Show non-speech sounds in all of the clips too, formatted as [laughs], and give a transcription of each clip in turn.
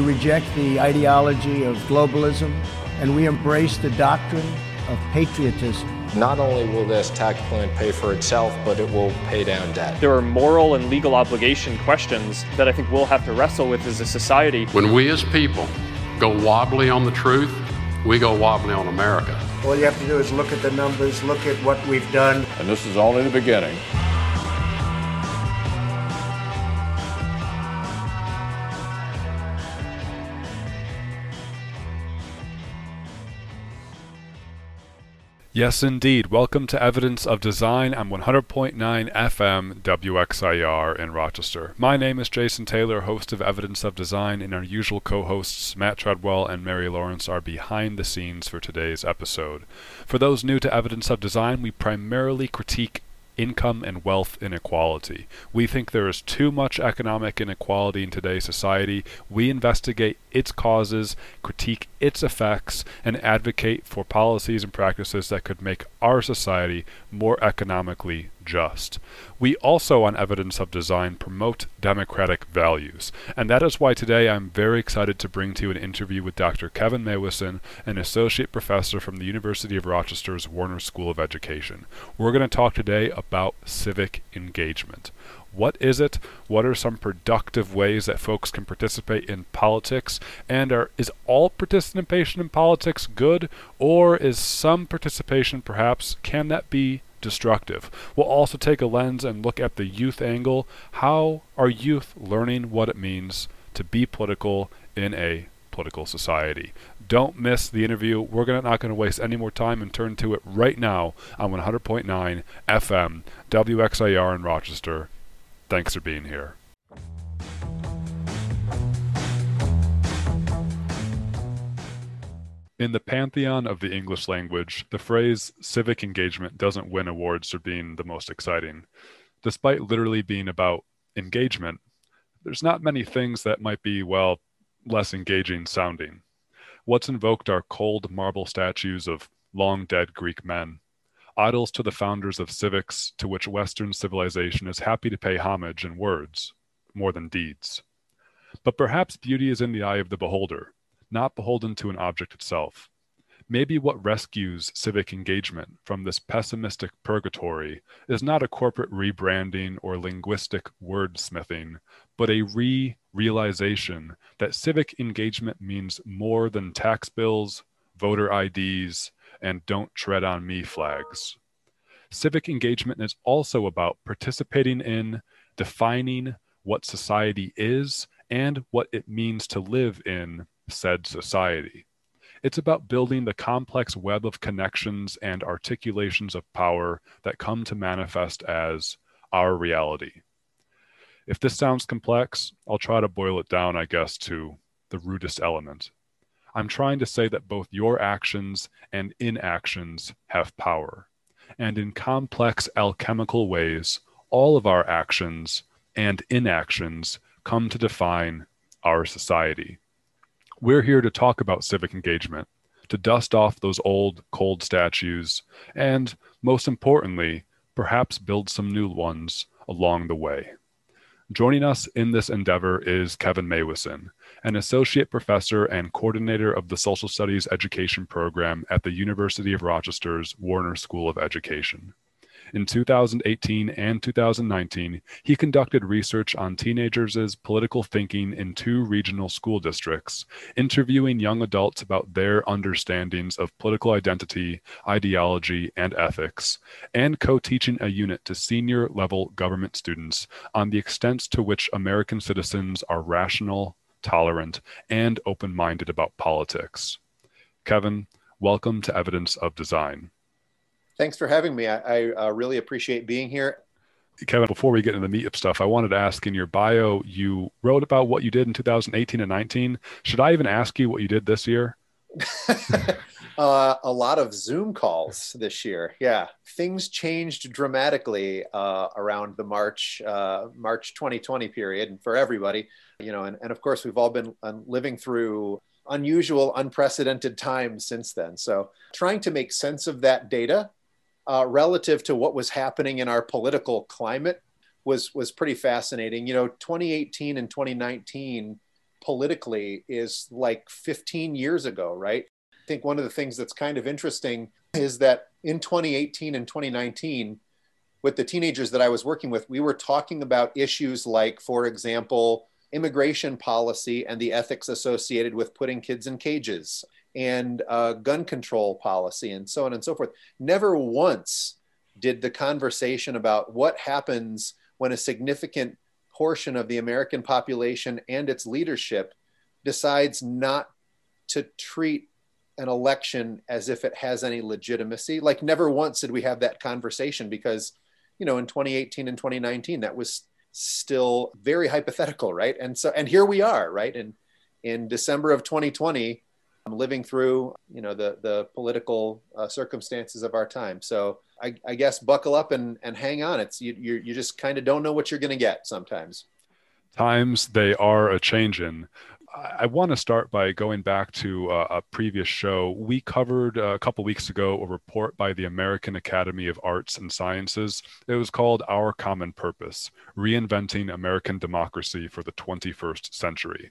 We reject the ideology of globalism and we embrace the doctrine of patriotism. Not only will this tax plan pay for itself, but it will pay down debt. There are moral and legal obligation questions that I think we'll have to wrestle with as a society. When we as people go wobbly on the truth, we go wobbly on America. All you have to do is look at the numbers, look at what we've done. And this is only the beginning. Yes, indeed. Welcome to Evidence of Design on 100.9 FM WXIR in Rochester. My name is Jason Taylor, host of Evidence of Design, and our usual co hosts, Matt Treadwell and Mary Lawrence, are behind the scenes for today's episode. For those new to Evidence of Design, we primarily critique income and wealth inequality. We think there is too much economic inequality in today's society. We investigate its causes, critique its effects, and advocate for policies and practices that could make our society more economically just. We also, on Evidence of Design, promote democratic values, and that is why today I'm very excited to bring to you an interview with Dr. Kevin Meuwissen, an associate professor from the University of Rochester's Warner School of Education. We're going to talk today about civic engagement. What is it? What are some productive ways that folks can participate in politics? And are, is all participation in politics good, or is some participation perhaps, can that be destructive? We'll also take a lens and look at the youth angle. How are youth learning what it means to be political in a political society? Don't miss the interview. We're gonna, not going to waste any more time and turn to it right now on 100.9 FM WXIR in Rochester. Thanks for being here. In the pantheon of the English language, the phrase civic engagement doesn't win awards for being the most exciting. Despite literally being about engagement, there's not many things that might be, well, less engaging sounding. What's invoked are cold marble statues of long dead Greek men, idols to the founders of civics to which Western civilization is happy to pay homage in words more than deeds. But perhaps beauty is in the eye of the beholder, not beholden to an object itself. Maybe what rescues civic engagement from this pessimistic purgatory is not a corporate rebranding or linguistic wordsmithing, but a re realization that civic engagement means more than tax bills, voter IDs, and Don't Tread on Me flags. Civic engagement is also about participating in, defining what society is, and what it means to live in said society. It's about building the complex web of connections and articulations of power that come to manifest as our reality. If this sounds complex, I'll try to boil it down, I guess, to the rudest element. I'm trying to say that both your actions and inactions have power. And in complex alchemical ways, all of our actions and inactions come to define our society. We're here to talk about civic engagement, to dust off those old, cold statues, and most importantly, perhaps build some new ones along the way. Joining us in this endeavor is Kevin Meuwissen, an associate professor and coordinator of the Social Studies Education Program at the University of Rochester's Warner School of Education. In 2018 and 2019, he conducted research on teenagers' political thinking in two regional school districts, interviewing young adults about their understandings of political identity, ideology, and ethics, and co teaching a unit to senior level government students on the extent to which American citizens are rational, tolerant, and open minded about politics. Kevin, welcome to Evidence of Design. Thanks for having me. I, I uh, really appreciate being here. Kevin, before we get into the meat of stuff, I wanted to ask in your bio, you wrote about what you did in 2018 and 19. Should I even ask you what you did this year? [laughs] uh, a lot of Zoom calls this year. Yeah, things changed dramatically uh, around the March uh, March 2020 period, and for everybody, you know, and, and of course we've all been uh, living through unusual, unprecedented times since then. So, trying to make sense of that data uh, relative to what was happening in our political climate was was pretty fascinating. You know, 2018 and 2019 politically is like 15 years ago, right? I think one of the things that's kind of interesting is that in 2018 and 2019, with the teenagers that I was working with, we were talking about issues like, for example, immigration policy and the ethics associated with putting kids in cages and uh, gun control policy and so on and so forth. Never once did the conversation about what happens when a significant portion of the American population and its leadership decides not to treat an election as if it has any legitimacy. Like, never once did we have that conversation because, you know, in 2018 and 2019, that was still very hypothetical, right? And so, and here we are, right? And in December of 2020, I'm living through, you know, the the political uh, circumstances of our time. So I, I, guess buckle up and, and hang on. It's you you, you just kind of don't know what you're going to get sometimes. Times they are a changing. I want to start by going back to uh, a previous show. We covered uh, a couple weeks ago a report by the American Academy of Arts and Sciences. It was called Our Common Purpose Reinventing American Democracy for the 21st Century.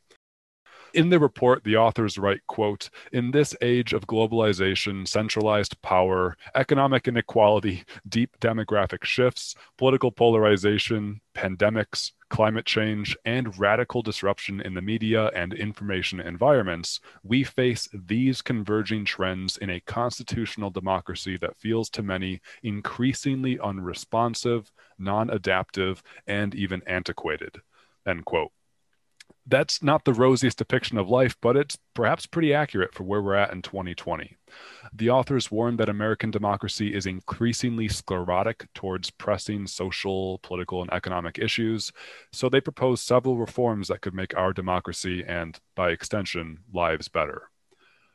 In the report, the authors write, quote, in this age of globalization, centralized power, economic inequality, deep demographic shifts, political polarization, pandemics, climate change, and radical disruption in the media and information environments, we face these converging trends in a constitutional democracy that feels to many increasingly unresponsive, non adaptive, and even antiquated. End quote that's not the rosiest depiction of life, but it's perhaps pretty accurate for where we're at in 2020. The authors warn that American democracy is increasingly sclerotic towards pressing social, political, and economic issues, so they propose several reforms that could make our democracy and, by extension, lives better.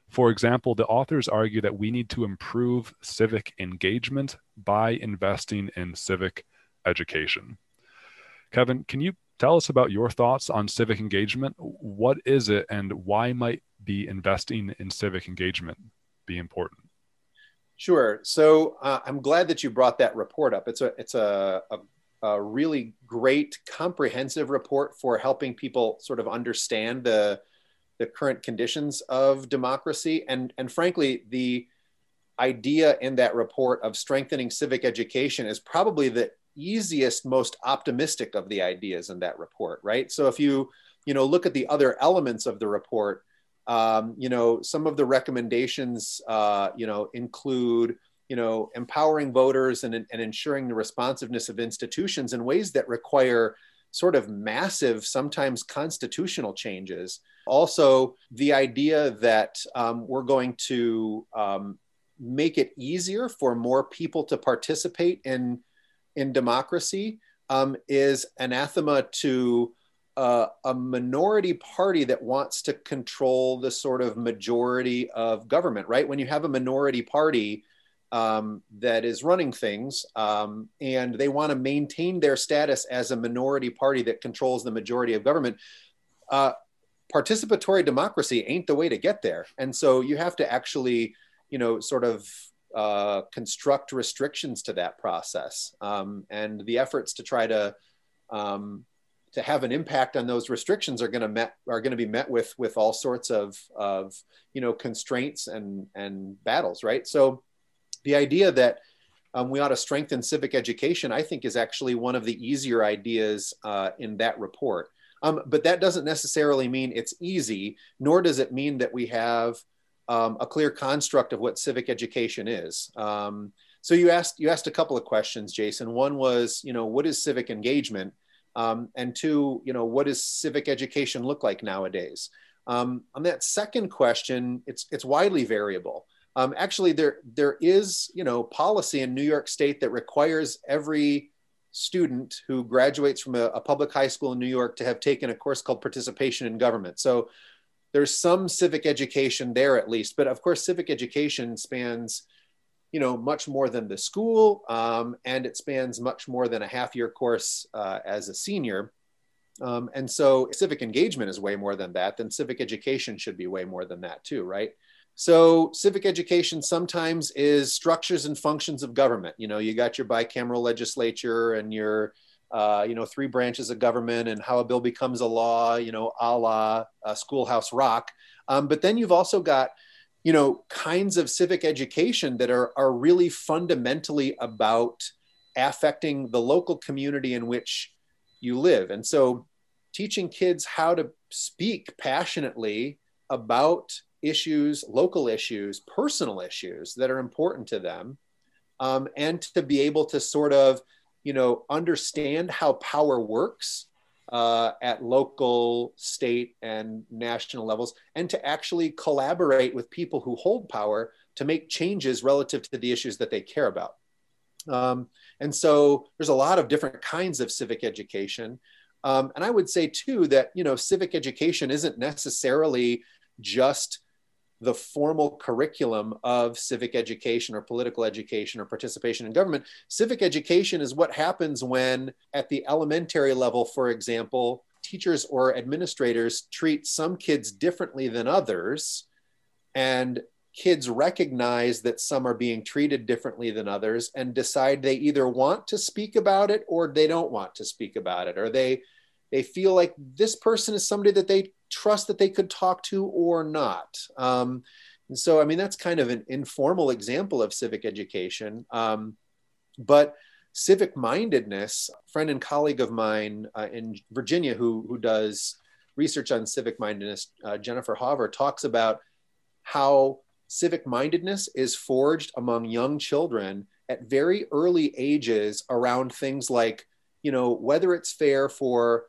For example, the authors argue that we need to improve civic engagement by investing in civic education. Kevin, can you Tell us about your thoughts on civic engagement. What is it, and why might be investing in civic engagement be important? Sure. So uh, I'm glad that you brought that report up. It's a it's a, a, a, really great comprehensive report for helping people sort of understand the the current conditions of democracy and and frankly the idea in that report of strengthening civic education is probably the easiest, most optimistic of the ideas in that report, right? So if you, you know, look at the other elements of the report, um, you know, some of the recommendations, uh, you know, include, you know, empowering voters and, and ensuring the responsiveness of institutions in ways that require sort of massive, sometimes constitutional changes. Also, the idea that um, we're going to um, make it easier for more people to participate in in democracy um, is anathema to uh, a minority party that wants to control the sort of majority of government, right? When you have a minority party um, that is running things um, and they want to maintain their status as a minority party that controls the majority of government, uh, participatory democracy ain't the way to get there. And so you have to actually, you know, sort of uh, construct restrictions to that process. Um, and the efforts to try to um, to have an impact on those restrictions are going to met are going to be met with with all sorts of of you know constraints and and battles, right? So the idea that um, we ought to strengthen civic education, I think, is actually one of the easier ideas uh, in that report. Um, but that doesn't necessarily mean it's easy, nor does it mean that we have um, a clear construct of what civic education is. Um, so you asked you asked a couple of questions, Jason. One was, you know, what is civic engagement, um, and two, you know, what does civic education look like nowadays? Um, on that second question, it's it's widely variable. Um, actually, there there is you know policy in New York State that requires every student who graduates from a, a public high school in New York to have taken a course called participation in government. So there's some civic education there at least but of course civic education spans you know much more than the school um, and it spans much more than a half year course uh, as a senior. Um, and so civic engagement is way more than that then civic education should be way more than that too right? So civic education sometimes is structures and functions of government. You know you got your bicameral legislature and your uh, you know, three branches of government and how a bill becomes a law, you know, a la uh, Schoolhouse Rock. Um, but then you've also got, you know, kinds of civic education that are, are really fundamentally about affecting the local community in which you live. And so teaching kids how to speak passionately about issues, local issues, personal issues that are important to them, um, and to be able to sort of, you know, understand how power works uh, at local, state, and national levels, and to actually collaborate with people who hold power to make changes relative to the issues that they care about. Um, and so there's a lot of different kinds of civic education. Um, and I would say too that you know civic education isn't necessarily just the formal curriculum of civic education or political education or participation in government. Civic education is what happens when, at the elementary level, for example, teachers or administrators treat some kids differently than others. And kids recognize that some are being treated differently than others and decide they either want to speak about it or they don't want to speak about it or they they feel like this person is somebody that they trust that they could talk to or not. Um, and so i mean that's kind of an informal example of civic education. Um, but civic mindedness friend and colleague of mine uh, in virginia who who does research on civic mindedness uh, jennifer Hauver talks about how civic mindedness is forged among young children at very early ages around things like, you know, whether it's fair for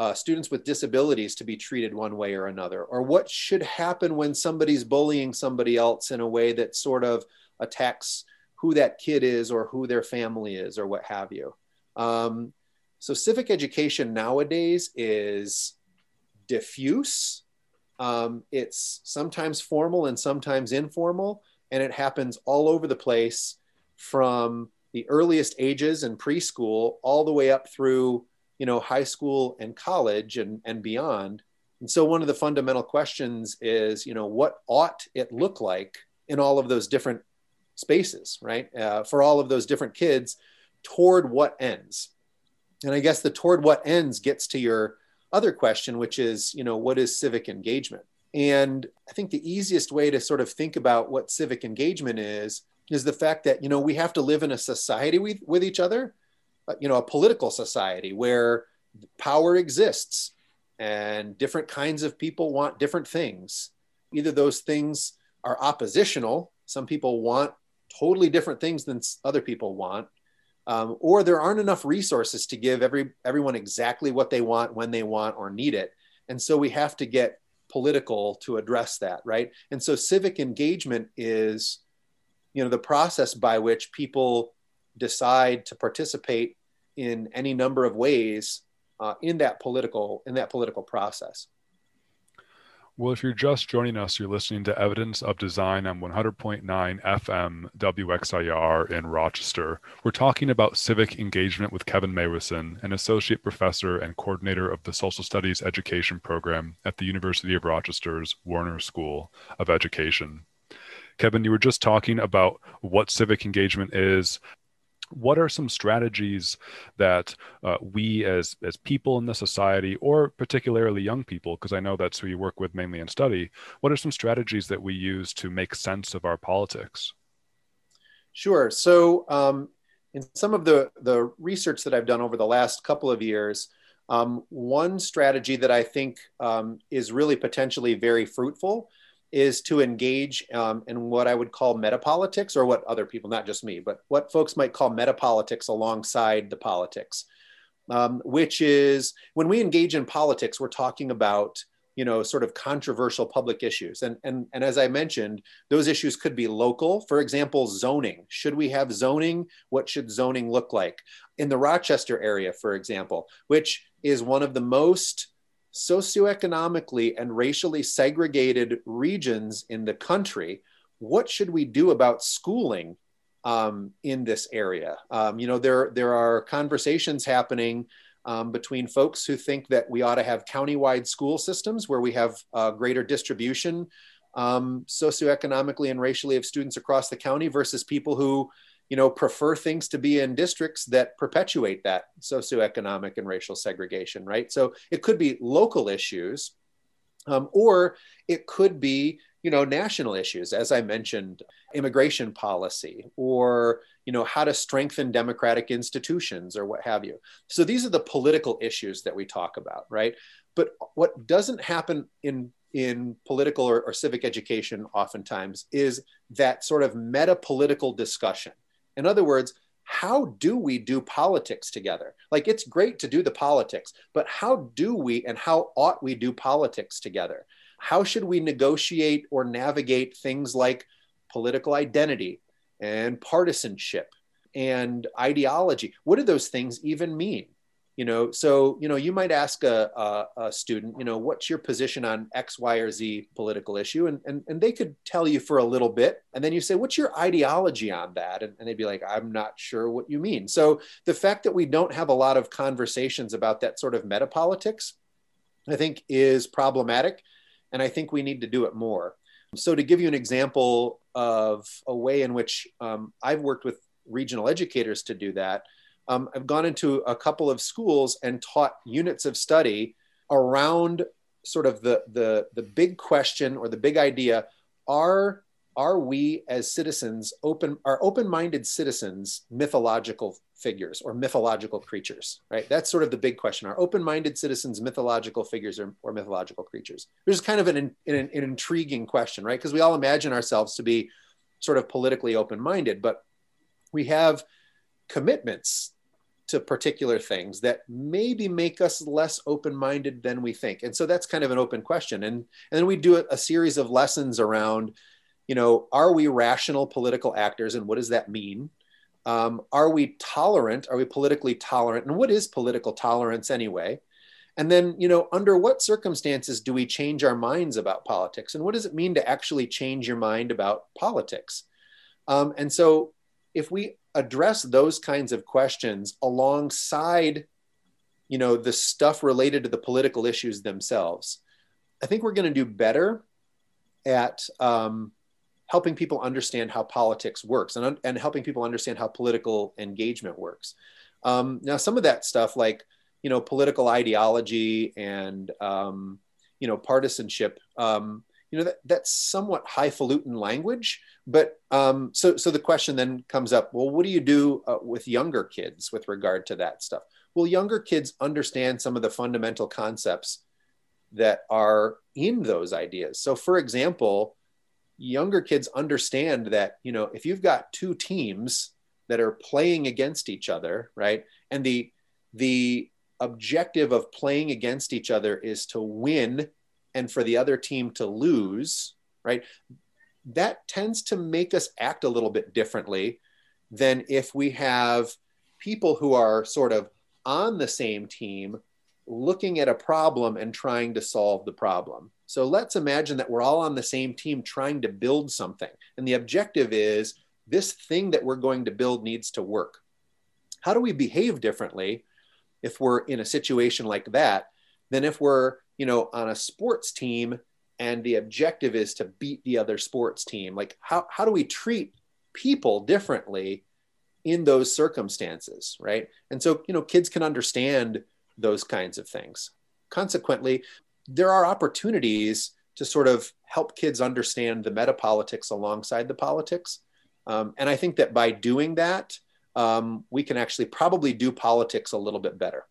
uh, students with disabilities to be treated one way or another, or what should happen when somebody's bullying somebody else in a way that sort of attacks who that kid is or who their family is or what have you. Um, so civic education nowadays is diffuse um, it's sometimes formal and sometimes informal, and it happens all over the place from the earliest ages in preschool all the way up through you know high school and college and, and beyond. And so one of the fundamental questions is you know what ought it look like in all of those different spaces right? Uh, for all of those different kids toward what ends? And i guess the toward what ends gets to your other question, which is, you know, what is civic engagement? And I think the easiest way to sort of think about what civic engagement is is the fact that you know we have to live in a society with, with each other, you know, a political society where power exists and different kinds of people want different things. Either those things are oppositional, some people want totally different things than other people want, um, or there aren't enough resources to give every everyone exactly what they want when they want or need it and so we have to get political to address that right and so civic engagement is you know the process by which people decide to participate in any number of ways uh, in that political in that political process well, if you're just joining us, you're listening to Evidence of Design on 100.9 FM WXIR in Rochester. We're talking about civic engagement with Kevin Meuwissen, an associate professor and coordinator of the Social Studies Education Program at the University of Rochester's Warner School of Education. Kevin, you were just talking about what civic engagement is, what are some strategies that uh, we as as people in the society or particularly young people because i know that's who you work with mainly in study what are some strategies that we use to make sense of our politics? Sure. So um, in some of the the research that i've done over the last couple of years um, one strategy that i think um, is really potentially very fruitful is to engage um, in what I would call metapolitics, or what other people, not just me, but what folks might call metapolitics alongside the politics, um, which is when we engage in politics, we're talking about you know sort of controversial public issues. And and and as i mentioned those issues could be local. For example zoning. Should we have zoning? What should zoning look like? In the rochester area for example which is one of the most socioeconomically and racially segregated regions in the country, what should we do about schooling um, in this area? Um, you know, there, there are conversations happening um, between folks who think that we ought to have countywide school systems where we have uh, greater distribution um, socioeconomically and racially of students across the county versus people who you know, prefer things to be in districts that perpetuate that socioeconomic and racial segregation, right? So it could be local issues, um, or it could be, you know, national issues, as I mentioned, immigration policy, or you know, how to strengthen democratic institutions, or what have you. So these are the political issues that we talk about, right? But what doesn't happen in in political or, or civic education oftentimes is that sort of meta political discussion in other words, how do we do politics together? Like it's great to do the politics, but how do we and how ought we do politics together? How should we negotiate or navigate things like political identity and partisanship and ideology? What do those things even mean? You know so you know you might ask a, a, a, student you know what's your position on x y or z political issue? And, and, and they could tell you for a little bit and then you say what's your ideology on that? And, and they'd be like i'm not sure what you mean. So the fact that we don't have a lot of conversations about that sort of meta politics i think is problematic and i think we need to do it more. So to give you an example of a way in which um, i've worked with regional educators to do that um, I've gone into a couple of schools and taught units of study around sort of the, the, the big question or the big idea are, are we as citizens open, are open-minded citizens mythological figures or mythological creatures, right? That's sort of the big question. Are open-minded citizens mythological figures or, or mythological creatures? Which is kind of an, an, an intriguing question, right? Because we all imagine ourselves to be sort of politically open-minded, but we have commitments to particular things that maybe make us less open-minded than we think. And so that's kind of an open question. And and then we do a, series of lessons around you know are we rational political actors and what does that mean? Um, are we tolerant? Are we politically tolerant? And what is political tolerance anyway? And then you know under what circumstances do we change our minds about politics? And what does it mean to actually change your mind about politics? Um, and so if we address those kinds of questions alongside you know the stuff related to the political issues themselves i think we're going to do better at um, helping people understand how politics works and, and helping people understand how political engagement works. Um, now some of that stuff like you know political ideology and um, you know partisanship um, you know that, that's somewhat highfalutin language but um, so so the question then comes up well what do you do uh, with younger kids with regard to that stuff? Well younger kids understand some of the fundamental concepts that are in those ideas. So for example younger kids understand that you know if you've got two teams that are playing against each other right and the the objective of playing against each other is to win and for the other team to lose, right? That tends to make us act a little bit differently than if we have people who are sort of on the same team looking at a problem and trying to solve the problem. So let's imagine that we're all on the same team trying to build something. And the objective is this thing that we're going to build needs to work. How do we behave differently if we're in a situation like that than if we're you know, on a sports team and the objective is to beat the other sports team. Like how, how do we treat people differently in those circumstances, right? And so, you know, kids can understand those kinds of things. Consequently, there are opportunities to sort of help kids understand the meta politics alongside the politics. Um, and I think that by doing that, um, we can actually probably do politics a little bit better.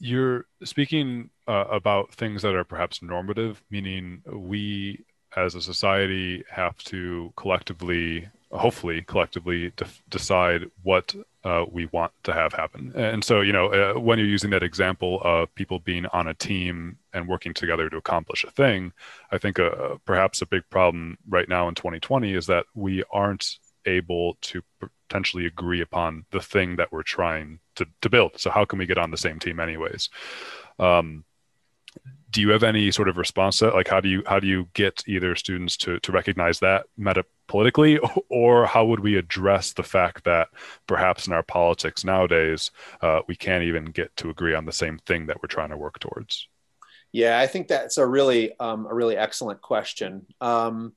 You're speaking uh, about things that are perhaps normative, meaning we as a society have to collectively, hopefully collectively, de- decide what uh, we want to have happen. And so, you know, uh, when you're using that example of people being on a team and working together to accomplish a thing, I think uh, perhaps a big problem right now in 2020 is that we aren't able to potentially agree upon the thing that we're trying to, to build. So how can we get on the same team anyways? Um, do you have any sort of response to that? Like how do you how do you get either students to to recognize that meta politically, [laughs] or how would we address the fact that perhaps in our politics nowadays uh, we can't even get to agree on the same thing that we're trying to work towards? Yeah, I think that's a really um, a really excellent question. Um,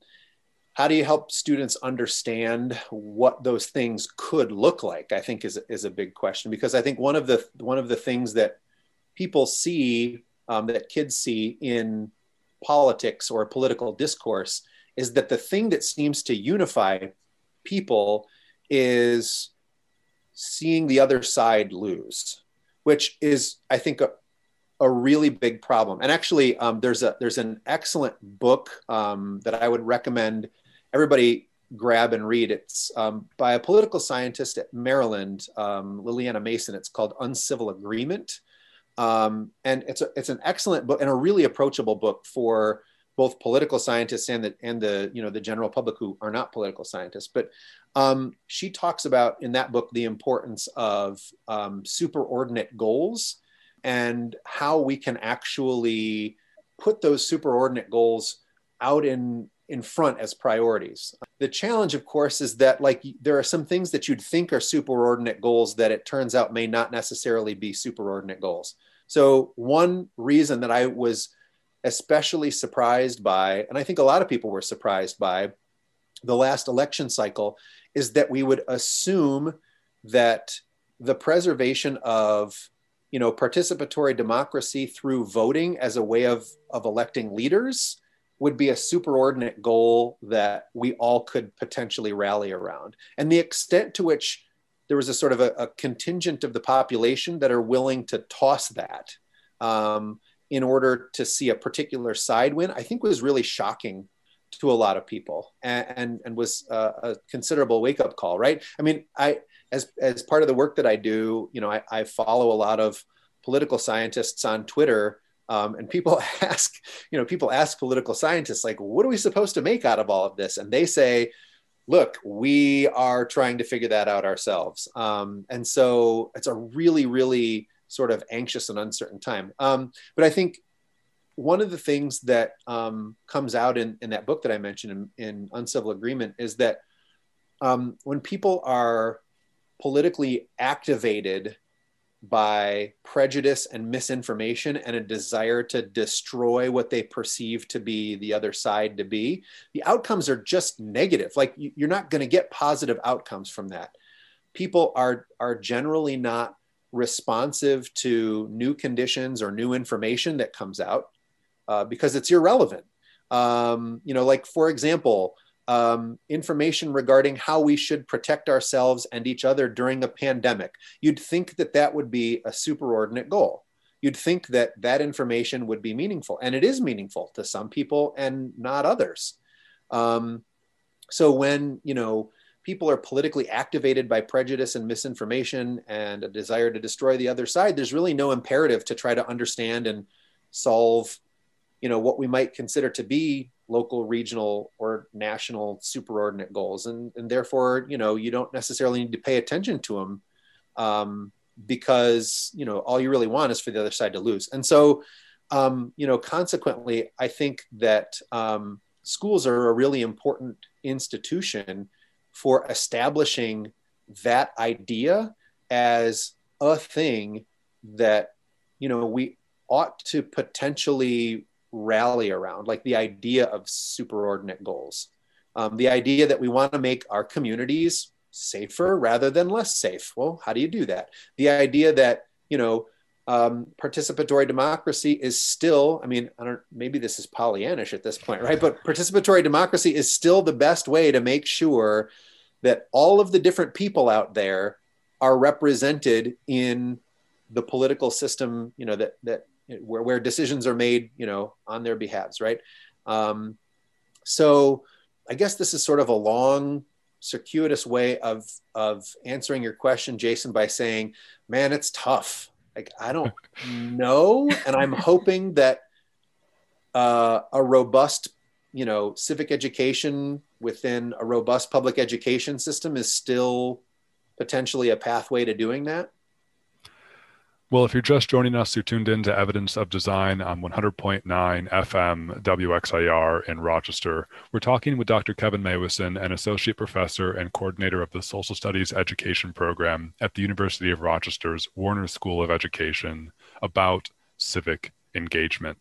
how do you help students understand what those things could look like i think is, is a big question. Because i think one of the one of the things that people see um, that kids see in politics or political discourse is that the thing that seems to unify people is seeing the other side lose which is i think a, a really big problem. And actually um, there's a there's an excellent book um, that i would recommend everybody grab and read. It's um, by a political scientist at Maryland, um, Liliana Mason. It's called Uncivil Agreement. Um, and it's, a, it's an excellent book and a really approachable book for both political scientists and the, and the, you know, the general public who are not political scientists. But um, she talks about in that book the importance of um, superordinate goals and how we can actually put those superordinate goals out in in front as priorities. The challenge, of course, is that like there are some things that you'd think are superordinate goals that it turns out may not necessarily be superordinate goals. So one reason that I was especially surprised by, and I think a lot of people were surprised by the last election cycle, is that we would assume that the preservation of you know participatory democracy through voting as a way of of electing leaders would be a superordinate goal that we all could potentially rally around. And the extent to which there was a sort of a, a contingent of the population that are willing to toss that um, in order to see a particular side win, I think was really shocking to a lot of people and, and, and was a, a considerable wake up call, right? I mean, I, as, as part of the work that I do, you know, I, I follow a lot of political scientists on Twitter um, and people [laughs] ask, you know, people ask political scientists, like, what are we supposed to make out of all of this? And they say, look, we are trying to figure that out ourselves. Um, and so it's a really, really sort of anxious and uncertain time. Um, but I think one of the things that um, comes out in, in that book that I mentioned in, in Uncivil Agreement is that um, when people are politically activated by prejudice and misinformation and a desire to destroy what they perceive to be the other side to be, the outcomes are just negative. Like you're not going to get positive outcomes from that. People are are generally not responsive to new conditions or new information that comes out uh, because it's irrelevant. Um, you know, like for example, um, information regarding how we should protect ourselves and each other during a pandemic. You'd think that that would be a superordinate goal. You'd think that that information would be meaningful, and it is meaningful to some people and not others. Um, so when you know people are politically activated by prejudice and misinformation and a desire to destroy the other side, there's really no imperative to try to understand and solve, you know, what we might consider to be local, regional, or national superordinate goals, and and therefore, you know, you don't necessarily need to pay attention to them um, because you know all you really want is for the other side to lose. And so, um, you know, consequently, I think that um, schools are a really important institution for establishing that idea as a thing that you know we ought to potentially rally around, like the idea of superordinate goals. Um, the idea that we want to make our communities safer rather than less safe. Well, how do you do that? The idea that, you know, um, participatory democracy is still, I mean, I don't, maybe this is Pollyannish at this point, right? But participatory democracy is still the best way to make sure that all of the different people out there are represented in the political system, you know, that, that where, where decisions are made, you know, on their behalves, right? Um, so I guess this is sort of a long, circuitous way of of answering your question, Jason, by saying, "Man, it's tough. Like I don't [laughs] know, and I'm hoping that uh, a robust, you know, civic education within a robust public education system is still potentially a pathway to doing that." Well, if you're just joining us, you're tuned in to Evidence of Design on 100.9 FM WXIR in Rochester. We're talking with Dr. Kevin Meuwissen, an associate professor and coordinator of the Social Studies Education Program at the University of Rochester's Warner School of Education, about civic engagement.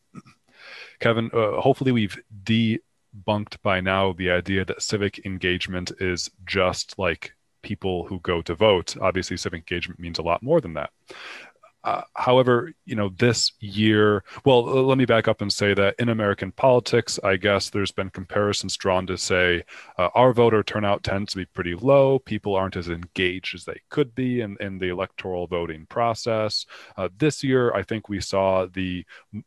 Kevin, uh, hopefully we've debunked by now the idea that civic engagement is just like people who go to vote. Obviously, civic engagement means a lot more than that. Uh, however, you know, this year, well, let me back up and say that in American politics, I guess there's been comparisons drawn to say uh, our voter turnout tends to be pretty low. People aren't as engaged as they could be in, in the electoral voting process. Uh, this year, I think we saw the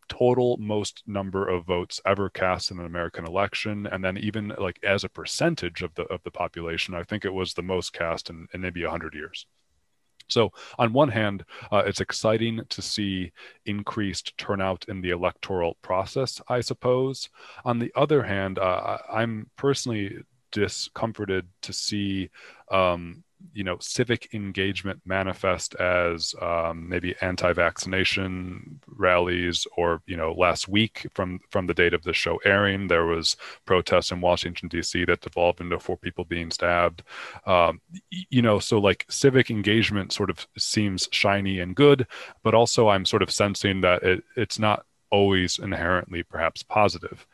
total most number of votes ever cast in an American election. And then even like as a percentage of the, of the population, I think it was the most cast in, in maybe 100 years. So, on one hand, uh, it's exciting to see increased turnout in the electoral process, I suppose. On the other hand, uh, I'm personally discomforted to see um, you know civic engagement manifest as um, maybe anti-vaccination rallies or you know last week from from the date of the show airing there was protests in washington d.c that devolved into four people being stabbed. Um, you know so like civic engagement sort of seems shiny and good but also i'm sort of sensing that it, it's not always inherently perhaps positive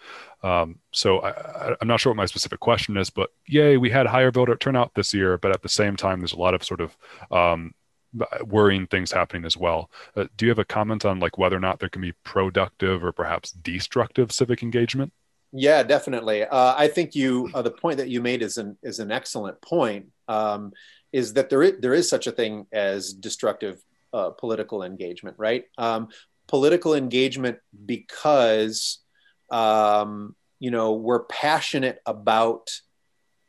um, so I, am not sure what my specific question is, but yay, we had higher voter turnout this year, but at the same time, there's a lot of sort of um, worrying things happening as well. Uh, do you have a comment on like whether or not there can be productive or perhaps destructive civic engagement? Yeah, definitely. Uh, I think you uh, the point that you made is an is an excellent point. Um, is that there is, there is such a thing as destructive uh, political engagement, right? Um, political engagement because um, you know, we're passionate about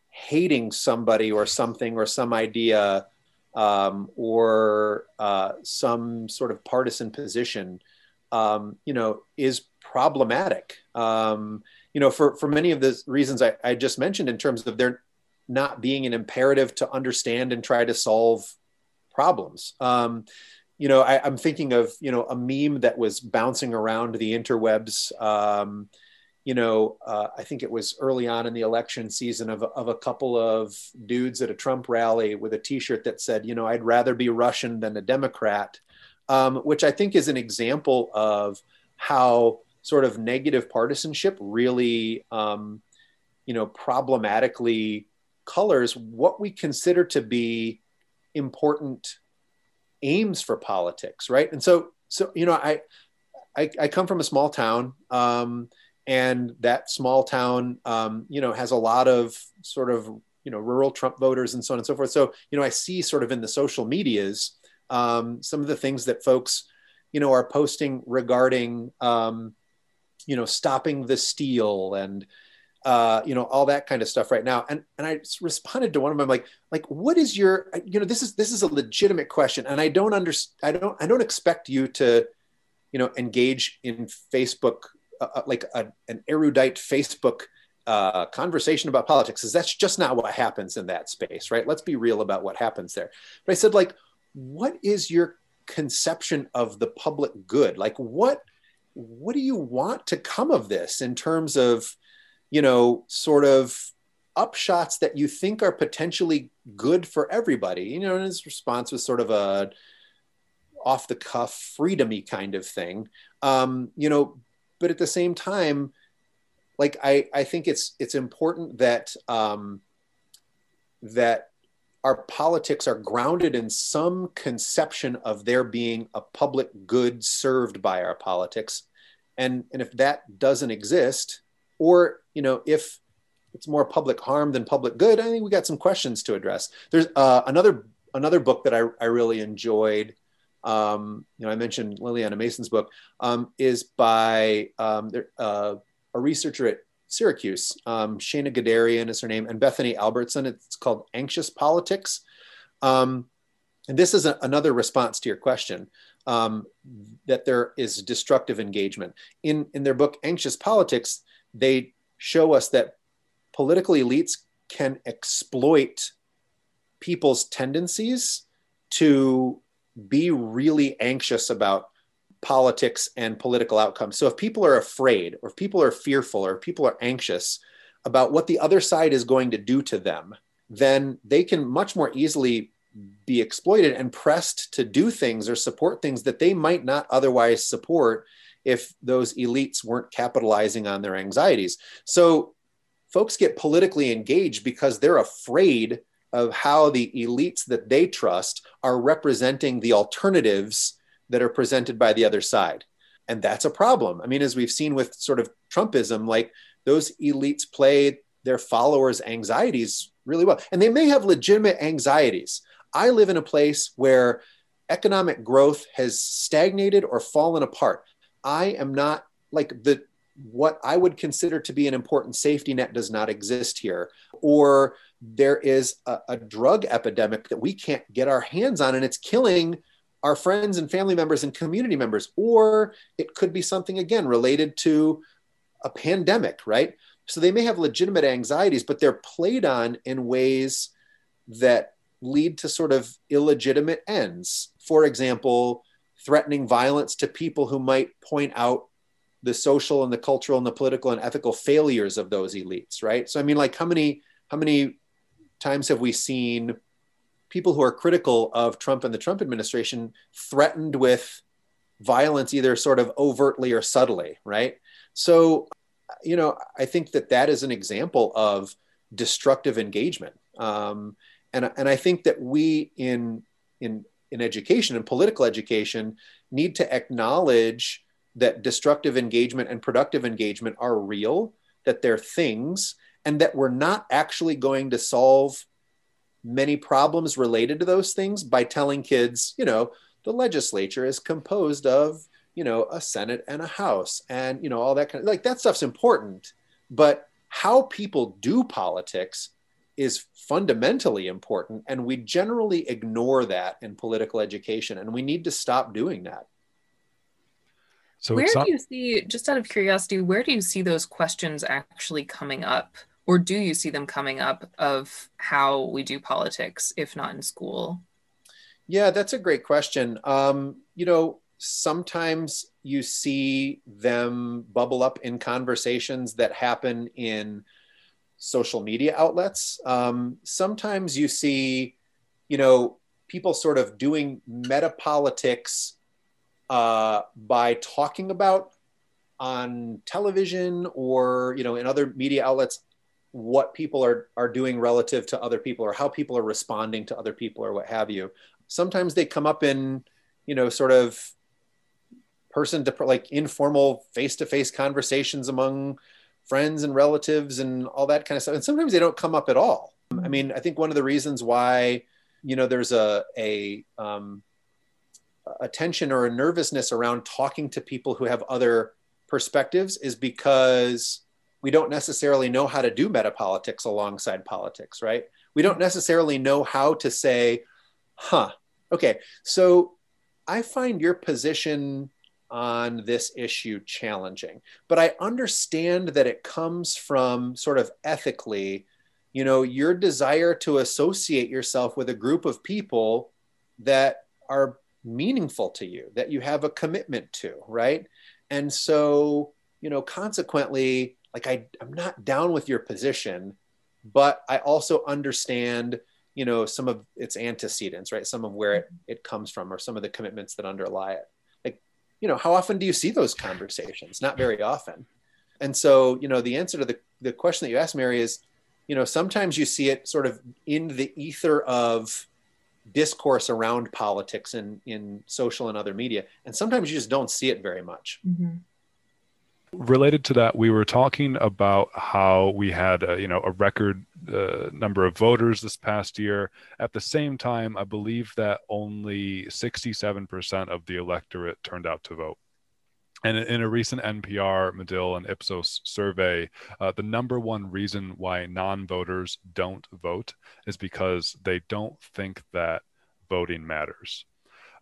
hating somebody or something or some idea um, or uh, some sort of partisan position, um, you know, is problematic. Um, you know, for, for many of the reasons I, I just mentioned in terms of there not being an imperative to understand and try to solve problems. Um, you know, I, am thinking of you know a meme that was bouncing around the interwebs. Um, you know, uh, I think it was early on in the election season of, of a couple of dudes at a Trump rally with a T-shirt that said, you know, I'd rather be Russian than a Democrat, um, which I think is an example of how sort of negative partisanship really, um, you know, problematically colors what we consider to be important aims for politics, right? And so, so you know, I I, I come from a small town, um, and that small town, um, you know, has a lot of sort of you know rural Trump voters and so on and so forth. So, you know, I see sort of in the social medias um, some of the things that folks, you know, are posting regarding, um, you know, stopping the steal and uh, you know, all that kind of stuff right now. And and I responded to one of them like, like, what is your, you know, this is this is a legitimate question, and I don't understand. I don't I don't expect you to, you know, engage in Facebook uh, uh, like a, an erudite Facebook uh, conversation about politics. Is that's just not what happens in that space, right? Let's be real about what happens there. But I said, like, what is your conception of the public good? Like, what what do you want to come of this in terms of you know, sort of upshots that you think are potentially good for everybody. You know, and his response was sort of a off the cuff, freedomy kind of thing. Um, you know, but at the same time, like I, I think it's it's important that um, that our politics are grounded in some conception of there being a public good served by our politics, and and if that doesn't exist, or you know if it's more public harm than public good i think we got some questions to address. There's uh, another another book that i, I really enjoyed um, you know i mentioned liliana mason's book um, is by um, uh, a researcher at syracuse um, Shana Gadarian is her name and bethany albertson. It's called anxious politics. Um, and this is a, another response to your question um, that there is destructive engagement. In in their book anxious politics they show us that political elites can exploit people's tendencies to be really anxious about politics and political outcomes. So if people are afraid, or if people are fearful, or if people are anxious about what the other side is going to do to them, then they can much more easily be exploited and pressed to do things or support things that they might not otherwise support if those elites weren't capitalizing on their anxieties. So, folks get politically engaged because they're afraid of how the elites that they trust are representing the alternatives that are presented by the other side. And that's a problem. I mean, as we've seen with sort of Trumpism, like those elites play their followers' anxieties really well. And they may have legitimate anxieties. I live in a place where economic growth has stagnated or fallen apart. I am not like the what I would consider to be an important safety net does not exist here. Or there is a, a, drug epidemic that we can't get our hands on and it's killing our friends and family members and community members. Or it could be something again related to a pandemic, right? So they may have legitimate anxieties, but they're played on in ways that lead to sort of illegitimate ends. For example, threatening violence to people who might point out the social and the cultural and the political and ethical failures of those elites, right? So I mean, like how many how many times have we seen people who are critical of Trump and the Trump administration threatened with violence, either sort of overtly or subtly, right? So, you know, I think that that is an example of destructive engagement, um, and and I think that we in in in education and political education need to acknowledge that destructive engagement and productive engagement are real, that they're things, and that we're not actually going to solve many problems related to those things by telling kids, you know, the legislature is composed of, you know, a Senate and a House and, you know, all that kind of like that stuff's important. But how people do politics is fundamentally important. And we generally ignore that in political education. And we need to stop doing that. So where do you see, just out of curiosity, where do you see those questions actually coming up? Or do you see them coming up of how we do politics, if not in school? Yeah, that's a great question. Um, you know, sometimes you see them bubble up in conversations that happen in social media outlets. Um, sometimes you see, you know, people sort of doing meta politics uh, by talking about on television or you know in other media outlets what people are are doing relative to other people or how people are responding to other people or what have you sometimes they come up in you know sort of person to like informal face-to-face conversations among friends and relatives and all that kind of stuff and sometimes they don't come up at all i mean i think one of the reasons why you know there's a a um, a tension or a nervousness around talking to people who have other perspectives is because we don't necessarily know how to do meta politics alongside politics, right? We don't necessarily know how to say, huh, okay, so I find your position on this issue challenging, but I understand that it comes from sort of ethically, you know, your desire to associate yourself with a group of people that are meaningful to you, that you have a commitment to, right? And so, you know, consequently, like I, I'm not down with your position, but I also understand, you know, some of its antecedents, right? Some of where it, it comes from or some of the commitments that underlie it. You know, how often do you see those conversations? Not very often. And so, you know, the answer to the, the question that you asked, Mary, is, you know, sometimes you see it sort of in the ether of discourse around politics in in social and other media and sometimes you just don't see it very much mm-hmm. Related to that we were talking about how we had a, you know a record uh, number of voters this past year at the same time i believe that only 67% of the electorate turned out to vote and in a recent NPR, Medill, and Ipsos survey, uh, the number one reason why non voters don't vote is because they don't think that voting matters.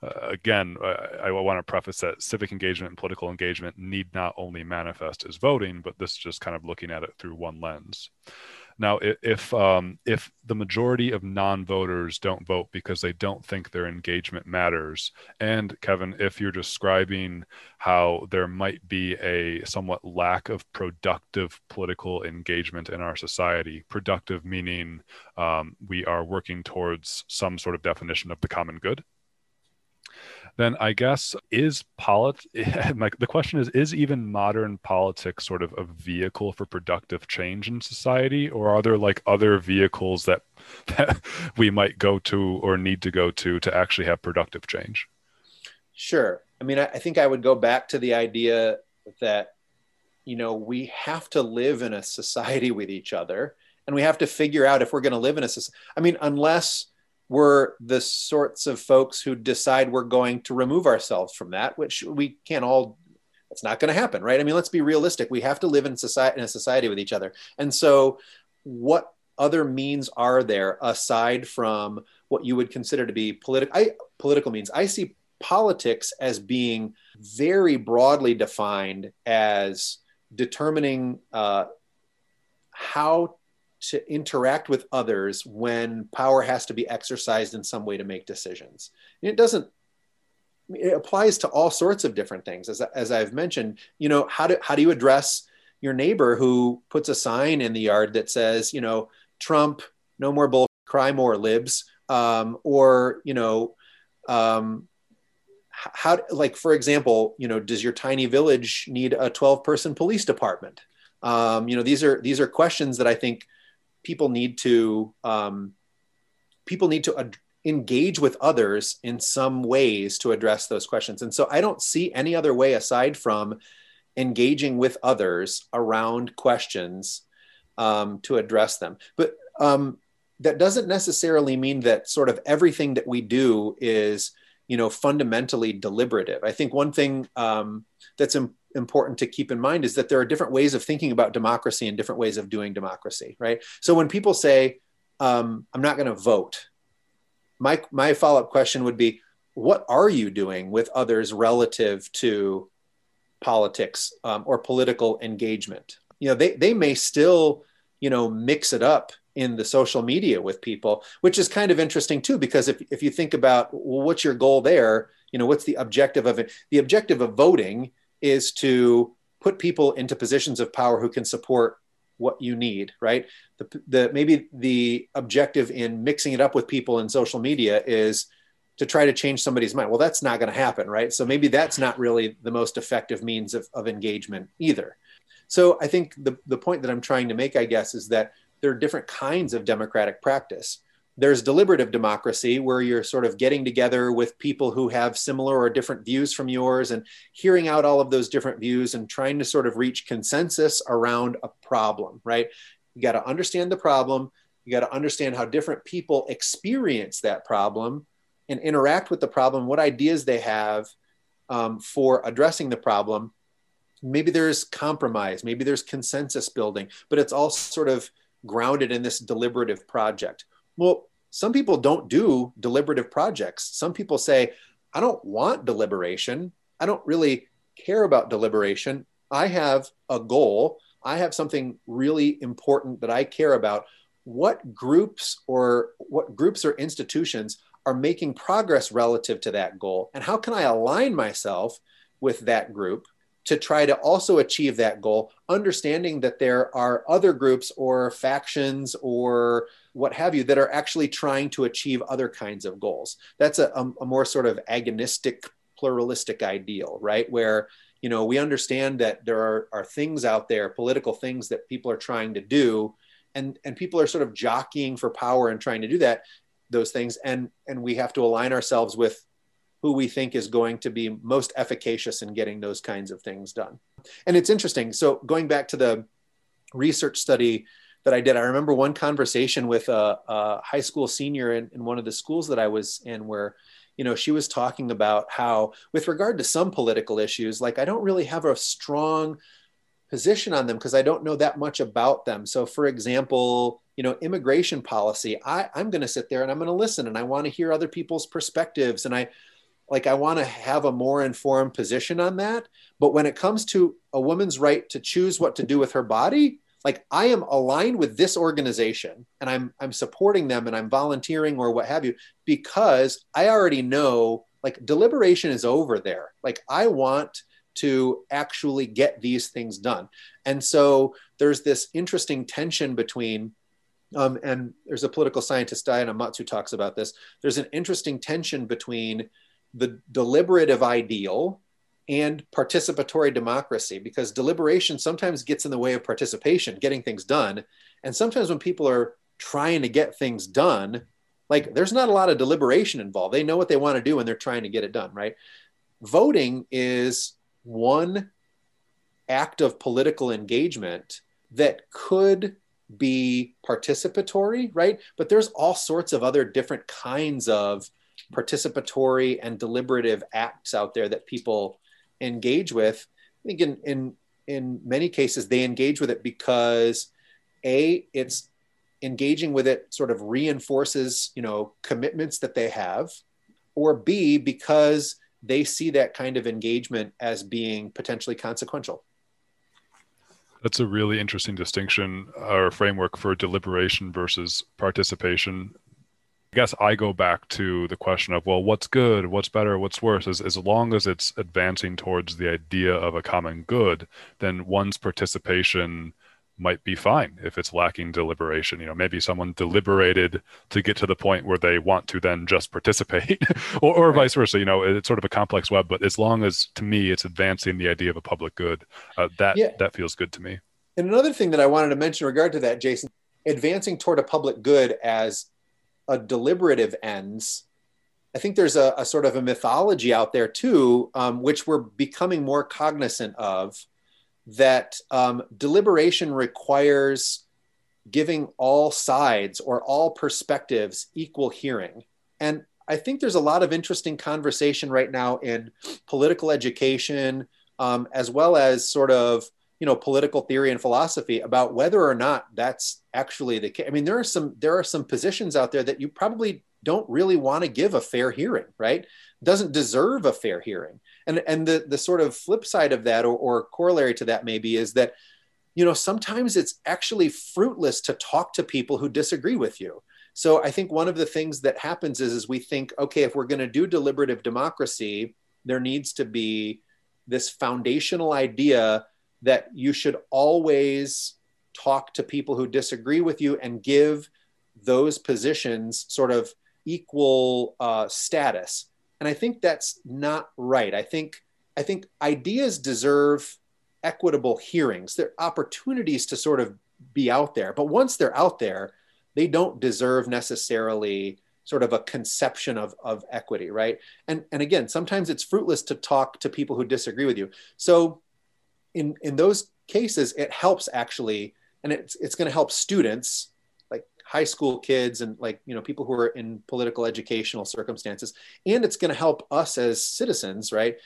Uh, again, uh, I want to preface that civic engagement and political engagement need not only manifest as voting, but this is just kind of looking at it through one lens. Now, if um, if the majority of non-voters don't vote because they don't think their engagement matters, and Kevin, if you're describing how there might be a somewhat lack of productive political engagement in our society, productive meaning um, we are working towards some sort of definition of the common good then I guess is polit [laughs] like the question is is even modern politics sort of a vehicle for productive change in society or are there like other vehicles that, [laughs] that we might go to or need to go to to actually have productive change? Sure. I mean, I, I think I would go back to the idea that you know we have to live in a society with each other and we have to figure out if we're going to live in a society. I mean, unless we're the sorts of folks who decide we're going to remove ourselves from that, which we can't all. It's not going to happen, right? I mean, let's be realistic. We have to live in society in a society with each other, and so what other means are there aside from what you would consider to be political political means? I see politics as being very broadly defined as determining uh, how to interact with others when power has to be exercised in some way to make decisions. And it doesn't it applies to all sorts of different things as, as i've mentioned you know how do, how do you address your neighbor who puts a sign in the yard that says you know trump no more bull cry more libs um, or you know um, how like for example you know does your tiny village need a 12 person police department um, you know these are these are questions that i think people need to um, people need to ad- engage with others in some ways to address those questions. And so i don't see any other way aside from engaging with others around questions um, to address them. But um, that doesn't necessarily mean that sort of everything that we do is you know fundamentally deliberative. I think one thing um, that's Im- important to keep in mind is that there are different ways of thinking about democracy and different ways of doing democracy, right? So when people say, um, I'm not going to vote, my, my follow up question would be, what are you doing with others relative to politics um, or political engagement? You know, they, they may still, you know, mix it up in the social media with people, which is kind of interesting too, because if, if you think about well, what's your goal there, you know, what's the objective of it? The objective of voting is to put people into positions of power who can support what you need right? The, the maybe the objective in mixing it up with people in social media is to try to change somebody's mind. Well that's not going to happen right? So maybe that's not really the most effective means of, of engagement either. So i think the, the point that i'm trying to make i guess is that there are different kinds of democratic practice there's deliberative democracy where you're sort of getting together with people who have similar or different views from yours and hearing out all of those different views and trying to sort of reach consensus around a problem, right? You got to understand the problem. You got to understand how different people experience that problem and interact with the problem, what ideas they have um, for addressing the problem. Maybe there's compromise, maybe there's consensus building, but it's all sort of grounded in this deliberative project. Well, some people don't do deliberative projects. Some people say, I don't want deliberation. I don't really care about deliberation. I have a goal. I have something really important that I care about. What groups or what groups or institutions are making progress relative to that goal? And how can I align myself with that group to try to also achieve that goal, understanding that there are other groups or factions or what have you that are actually trying to achieve other kinds of goals. That's a, a, a more sort of agonistic, pluralistic ideal, right? Where you know we understand that there are, are things out there, political things that people are trying to do, and and people are sort of jockeying for power and trying to do that those things, and and we have to align ourselves with who we think is going to be most efficacious in getting those kinds of things done. And it's interesting. So going back to the research study that I did. I remember one conversation with a, a high school senior in, in, one of the schools that I was in where, you know, she was talking about how, with regard to some political issues, like I don't really have a strong position on them because I don't know that much about them. So, for example, you know, immigration policy, I, I'm going to sit there and I'm going to listen and I want to hear other people's perspectives. And I, like, I want to have a more informed position on that. But when it comes to a woman's right to choose what to do with her body, like I am aligned with this organization and I'm I'm supporting them and I'm volunteering or what have you because I already know like deliberation is over there. Like I want to actually get these things done. And so there's this interesting tension between um, and there's a political scientist Diana Mutz who talks about this. There's an interesting tension between the deliberative ideal and participatory democracy because deliberation sometimes gets in the way of participation, getting things done. And sometimes when people are trying to get things done, like there's not a lot of deliberation involved. They know what they want to do and they're trying to get it done, right? Voting is one act of political engagement that could be participatory, right? But there's all sorts of other different kinds of participatory and deliberative acts out there that people engage with. I think in, in, in many cases, they engage with it because A, it's engaging with it sort of reinforces, you know, commitments that they have, or B, because they see that kind of engagement as being potentially consequential. That's a really interesting distinction or framework for deliberation versus participation. I guess I go back to the question of, well, what's good, what's better, what's worse? As, as long as it's advancing towards the idea of a common good, then one's participation might be fine if it's lacking deliberation. You know, maybe someone deliberated to get to the point where they want to then just participate, [laughs] or, or right. vice versa. You know, it's sort of a complex web, but as long as to me it's advancing the idea of a public good, uh, that yeah. that feels good to me. And another thing that I wanted to mention in regard to that, Jason, advancing toward a public good as a deliberative ends, I think there's a, a sort of a mythology out there too, um, which we're becoming more cognizant of, that um, deliberation requires giving all sides or all perspectives equal hearing. And I think there's a lot of interesting conversation right now in political education, um, as well as sort of you know political theory and philosophy about whether or not that's actually the case i mean there are some there are some positions out there that you probably don't really want to give a fair hearing right? Doesn't deserve a fair hearing. And and the the sort of flip side of that or, or corollary to that maybe is that you know sometimes it's actually fruitless to talk to people who disagree with you. So i think one of the things that happens is is we think okay if we're going to do deliberative democracy there needs to be this foundational idea that you should always talk to people who disagree with you and give those positions sort of equal uh, status. And I think that's not right. I think I think ideas deserve equitable hearings. They're opportunities to sort of be out there, but once they're out there, they don't deserve necessarily sort of a conception of, of equity, right? And and again, sometimes it's fruitless to talk to people who disagree with you. So in in those cases, it helps actually, and it's it's going to help students like high school kids and like you know people who are in political educational circumstances, and it's going to help us as citizens, right,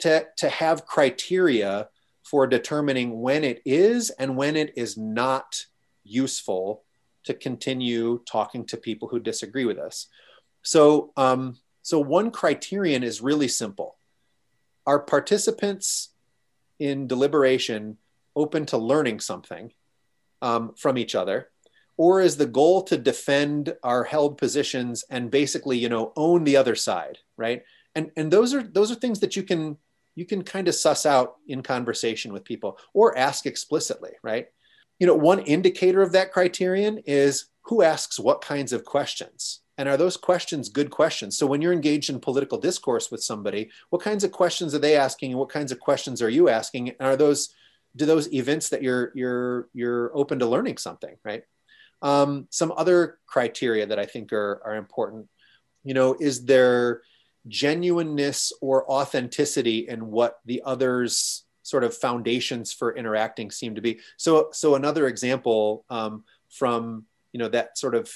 to to have criteria for determining when it is and when it is not useful to continue talking to people who disagree with us. So, um, so one criterion is really simple. Are participants in deliberation open to learning something um, from each other? Or is the goal to defend our held positions and basically, you know, own the other side, right? And and those are those are things that you can you can kind of suss out in conversation with people or ask explicitly, right? You know, one indicator of that criterion is who asks what kinds of questions and are those questions good questions? So when you're engaged in political discourse with somebody, what kinds of questions are they asking and what kinds of questions are you asking? And are those do those events that you're you're you're open to learning something, right? Um, some other criteria that I think are are important. You know, is there genuineness or authenticity in what the others sort of foundations for interacting seem to be? So so another example um, from you know that sort of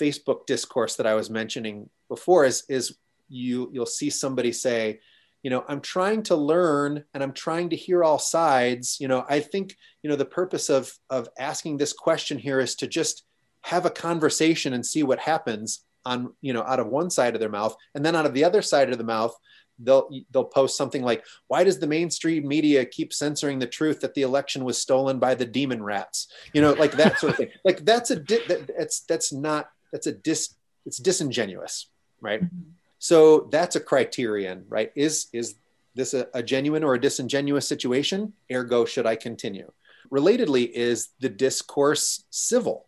Facebook discourse that I was mentioning before is is you you'll see somebody say, you know, I'm trying to learn and I'm trying to hear all sides. You know, I think you know the purpose of of asking this question here is to just have a conversation and see what happens on you know out of one side of their mouth. And then out of the other side of the mouth they'll they'll post something like why does the mainstream media keep censoring the truth that the election was stolen by the demon rats? You know like that sort of thing. Like that's a that, that's that's not that's a dis it's disingenuous right mm-hmm. so that's a criterion right is is this a, a genuine or a disingenuous situation ergo should i continue relatedly is the discourse civil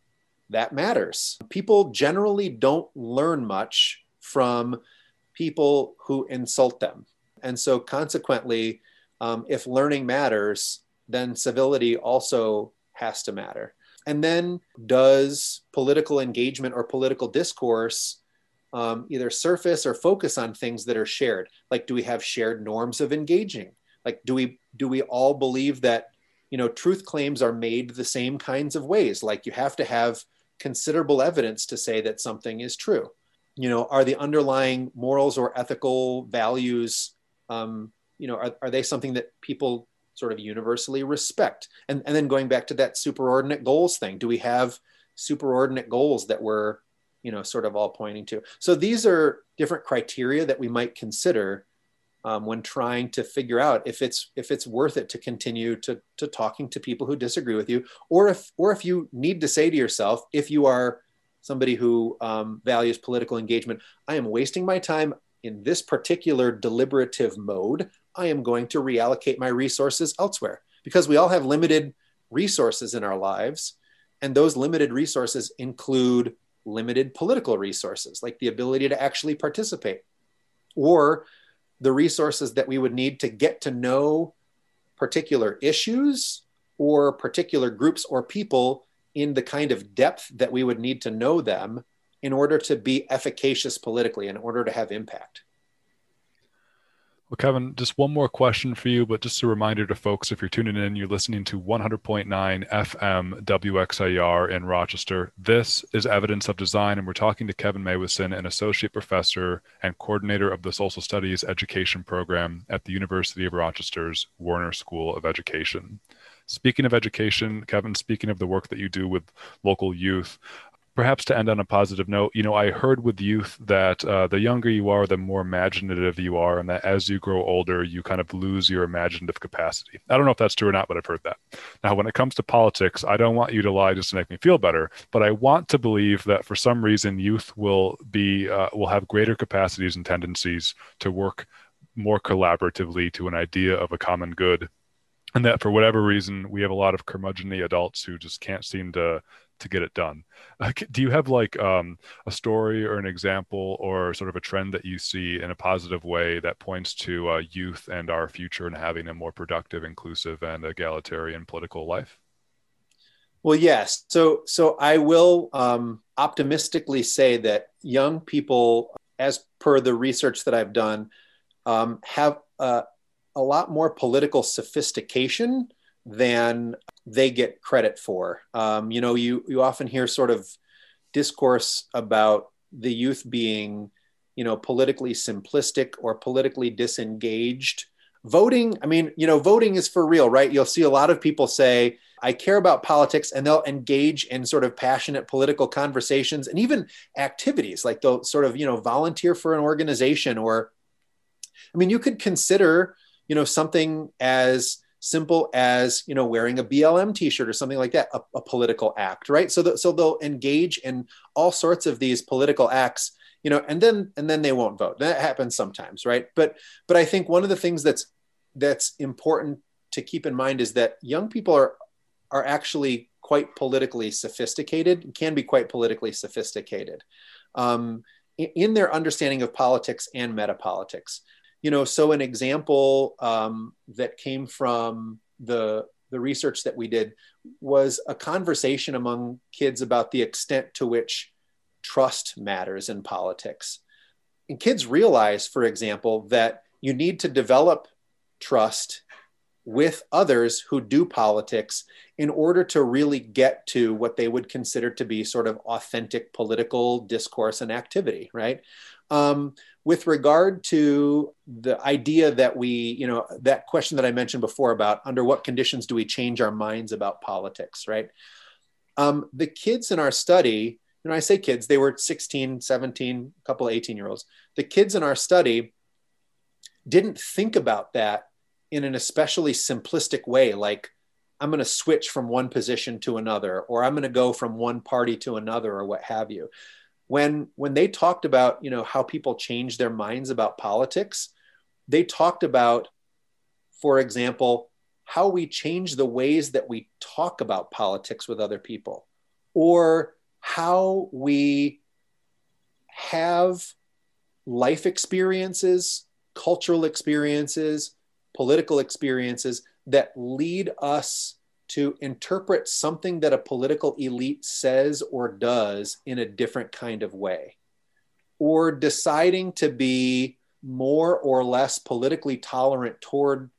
that matters people generally don't learn much from people who insult them. And so, consequently, um, if learning matters, then civility also has to matter. And then, does political engagement or political discourse um, either surface or focus on things that are shared? Like, do we have shared norms of engaging? Like, do we do we all believe that you know truth claims are made the same kinds of ways? Like, you have to have considerable evidence to say that something is true. You know, are the underlying morals or ethical values, um, you know, are, are they something that people sort of universally respect? And, and then going back to that superordinate goals thing, do we have superordinate goals that we're, you know, sort of all pointing to? So these are different criteria that we might consider um, when trying to figure out if it's if it's worth it to continue to to talking to people who disagree with you, or if or if you need to say to yourself, if you are somebody who um, values political engagement, I am wasting my time in this particular deliberative mode. I am going to reallocate my resources elsewhere because we all have limited resources in our lives, and those limited resources include limited political resources, like the ability to actually participate, or the resources that we would need to get to know particular issues or particular groups or people in the kind of depth that we would need to know them in order to be efficacious politically, in order to have impact. Well, Kevin, just one more question for you, but just a reminder to folks if you're tuning in, you're listening to 100.9 FM WXIR in Rochester. This is Evidence of Design, and we're talking to Kevin Meuwissen, an associate professor and coordinator of the Social Studies Education Program at the University of Rochester's Warner School of Education. Speaking of education, Kevin, speaking of the work that you do with local youth, perhaps to end on a positive note, you know, I heard with youth that uh, the younger you are, the more imaginative you are, and that as you grow older, you kind of lose your imaginative capacity. I don't know if that's true or not, but I've heard that. Now, when it comes to politics, I don't want you to lie just to make me feel better, but I want to believe that for some reason, youth will be uh, will have greater capacities and tendencies to work more collaboratively to an idea of a common good and that for whatever reason we have a lot of curmudgeonly adults who just can't seem to to get it done. Uh, do you have like um, a story or an example or sort of a trend that you see in a positive way that points to uh, youth and our future and having a more productive, inclusive, and egalitarian political life? Well, yes. So, so I will um, optimistically say that young people, as per the research that I've done, um, have a, a lot more political sophistication than they get credit for. Um, you know, you you often hear sort of discourse about the youth being, you know, politically simplistic or politically disengaged. Voting, I mean, you know, voting is for real, right? You'll see a lot of people say, I care about politics, and they'll engage in sort of passionate political conversations and even activities like they'll sort of, you know, volunteer for an organization or, I mean, you could consider, you know, something as simple as you know wearing a BLM T-shirt or something like that, a, a political act, right? So that so they'll engage in all sorts of these political acts, you know, and then and then they won't vote. That happens sometimes, right? But but I think one of the things that's that's important to keep in mind is that young people are are actually quite politically sophisticated, can be quite politically sophisticated um, in their understanding of politics and metapolitics you know so an example um, that came from the the research that we did was a conversation among kids about the extent to which trust matters in politics. And kids realize for example that you need to develop trust with others who do politics in order to really get to what they would consider to be sort of authentic political discourse and activity right um, with regard to the idea that we, you know, that question that I mentioned before about under what conditions do we change our minds about politics, right? Um, the kids in our study, know, I say kids, they were 16, 17, a couple of 18 year olds. The kids in our study didn't think about that in an especially simplistic way, like I'm going to switch from one position to another, or I'm going to go from one party to another, or what have you when when they talked about you know how people change their minds about politics they talked about for example how we change the ways that we talk about politics with other people or how we have life experiences, cultural experiences, political experiences that lead us to interpret something that a political elite says or does in a different kind of way, or deciding to be more or less politically tolerant toward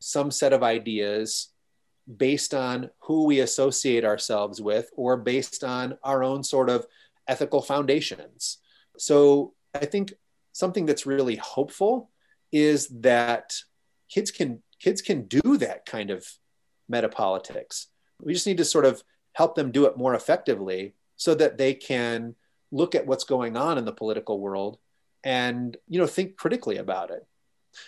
some set of ideas based on who we associate ourselves with or based on our own sort of ethical foundations. So I think something that's really hopeful is that kids can kids can do that kind of metapolitics. We just need to sort of help them do it more effectively so that they can look at what's going on in the political world and you know think critically about it.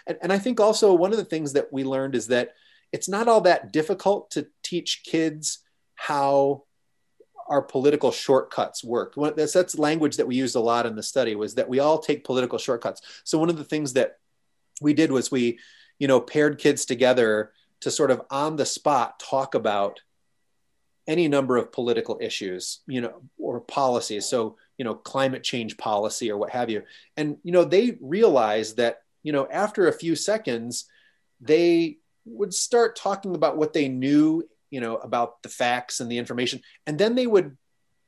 And, and I think also one of the things that we learned is that it's not all that difficult to teach kids how our political shortcuts work. That's, that's language that we used a lot in the study was that we all take political shortcuts. So one of the things that we did was we, you know, paired kids together to sort of on the spot talk about any number of political issues, you know, or policies. So, you know, climate change policy or what have you. And, you know, they realized that, you know, after a few seconds, they would start talking about what they knew you know about the facts and the information and then they would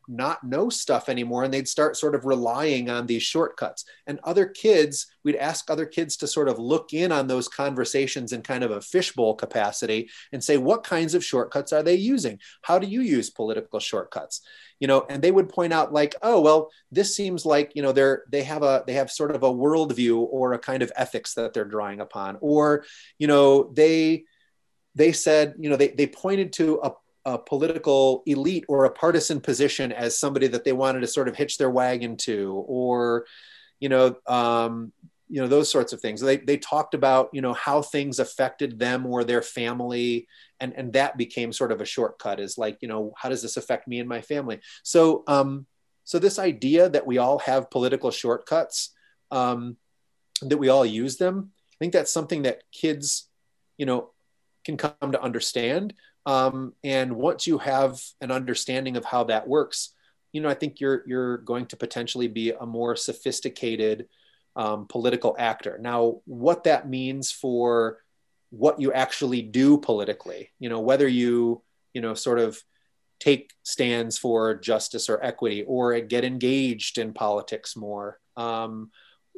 not know stuff anymore and they'd start sort of relying on these shortcuts. And other kids we'd ask other kids to sort of look in on those conversations in kind of a fishbowl capacity and say what kinds of shortcuts are they using? How do you use political shortcuts? You know and they would point out like oh well this seems like you know they're they have a they have sort of a worldview or a kind of ethics that they're drawing upon. Or you know they they said you know they, they pointed to a, a political elite or a partisan position as somebody that they wanted to sort of hitch their wagon to or you know um, you know those sorts of things. They, they talked about you know how things affected them or their family and and that became sort of a shortcut is like you know how does this affect me and my family? So um so this idea that we all have political shortcuts um that we all use them i think that's something that kids you know can come to understand um and once you have an understanding of how that works you know i think you're you're going to potentially be a more sophisticated um, political actor. Now, what that means for what you actually do politically, you know, whether you, you know, sort of take stands for justice or equity or get engaged in politics more um,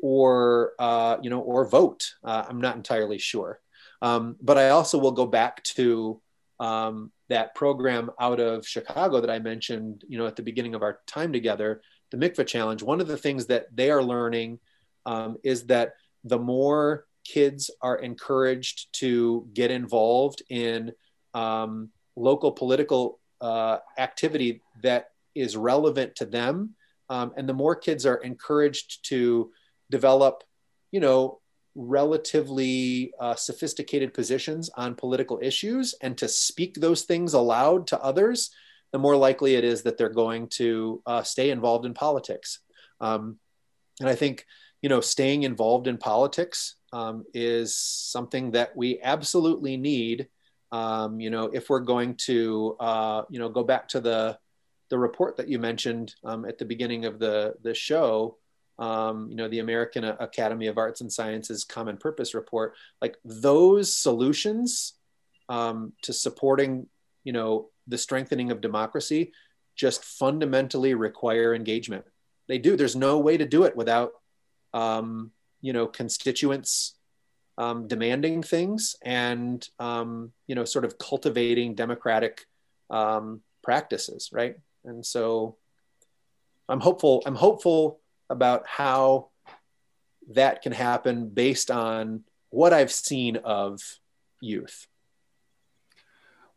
or, uh, you know, or vote. Uh, I'm not entirely sure. Um, but I also will go back to um, that program out of Chicago that I mentioned, you know, at the beginning of our time together, the Mikva Challenge. One of the things that they are learning um, is that the more kids are encouraged to get involved in um, local political uh, activity that is relevant to them, um, and the more kids are encouraged to develop, you know, relatively uh, sophisticated positions on political issues and to speak those things aloud to others, the more likely it is that they're going to uh, stay involved in politics. Um, and I think you know, staying involved in politics um, is something that we absolutely need. Um, you know, if we're going to, uh, you know, go back to the the report that you mentioned um, at the beginning of the the show, um, you know, the American Academy of Arts and Sciences Common Purpose Report, like those solutions um, to supporting, you know, the strengthening of democracy, just fundamentally require engagement. They do. There's no way to do it without um, you know, constituents um, demanding things and, um, you know, sort of cultivating democratic um, practices, right? And so I'm hopeful, I'm hopeful about how that can happen based on what I've seen of youth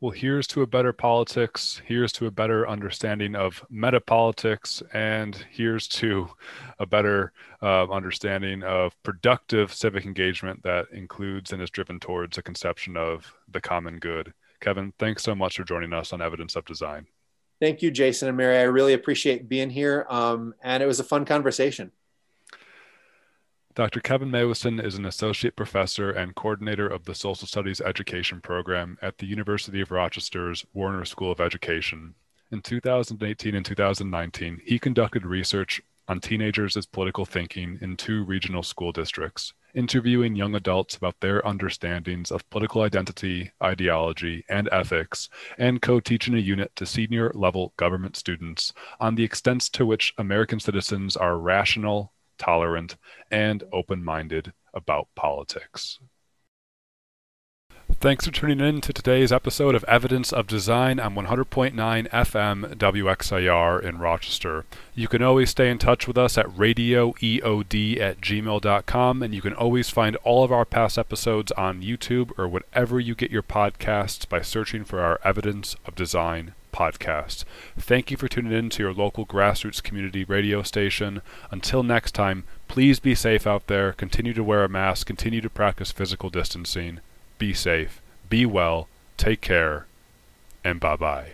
well, here's to a better politics, here's to a better understanding of metapolitics, and here's to a better uh, understanding of productive civic engagement that includes and is driven towards a conception of the common good. Kevin, thanks so much for joining us on Evidence of Design. Thank you, Jason and Mary. I really appreciate being here, um, and it was a fun conversation. Dr. Kevin Meuwissen is an associate professor and coordinator of the Social Studies Education Program at the University of Rochester's Warner School of Education. In 2018 and 2019, he conducted research on teenagers' political thinking in two regional school districts, interviewing young adults about their understandings of political identity, ideology, and ethics, and co teaching a unit to senior level government students on the extent to which American citizens are rational, tolerant, and open minded about politics. Thanks for tuning in to today's episode of Evidence of Design on 100.9 FM WXIR in Rochester. You can always stay in touch with us at radioeod at gmail.com, and you can always find all of our past episodes on YouTube or whatever you get your podcasts by searching for our Evidence of Design podcast. Thank you for tuning in to your local grassroots community radio station. Until next time, please be safe out there, continue to wear a mask, continue to practice physical distancing be safe, be well, take care, and bye bye.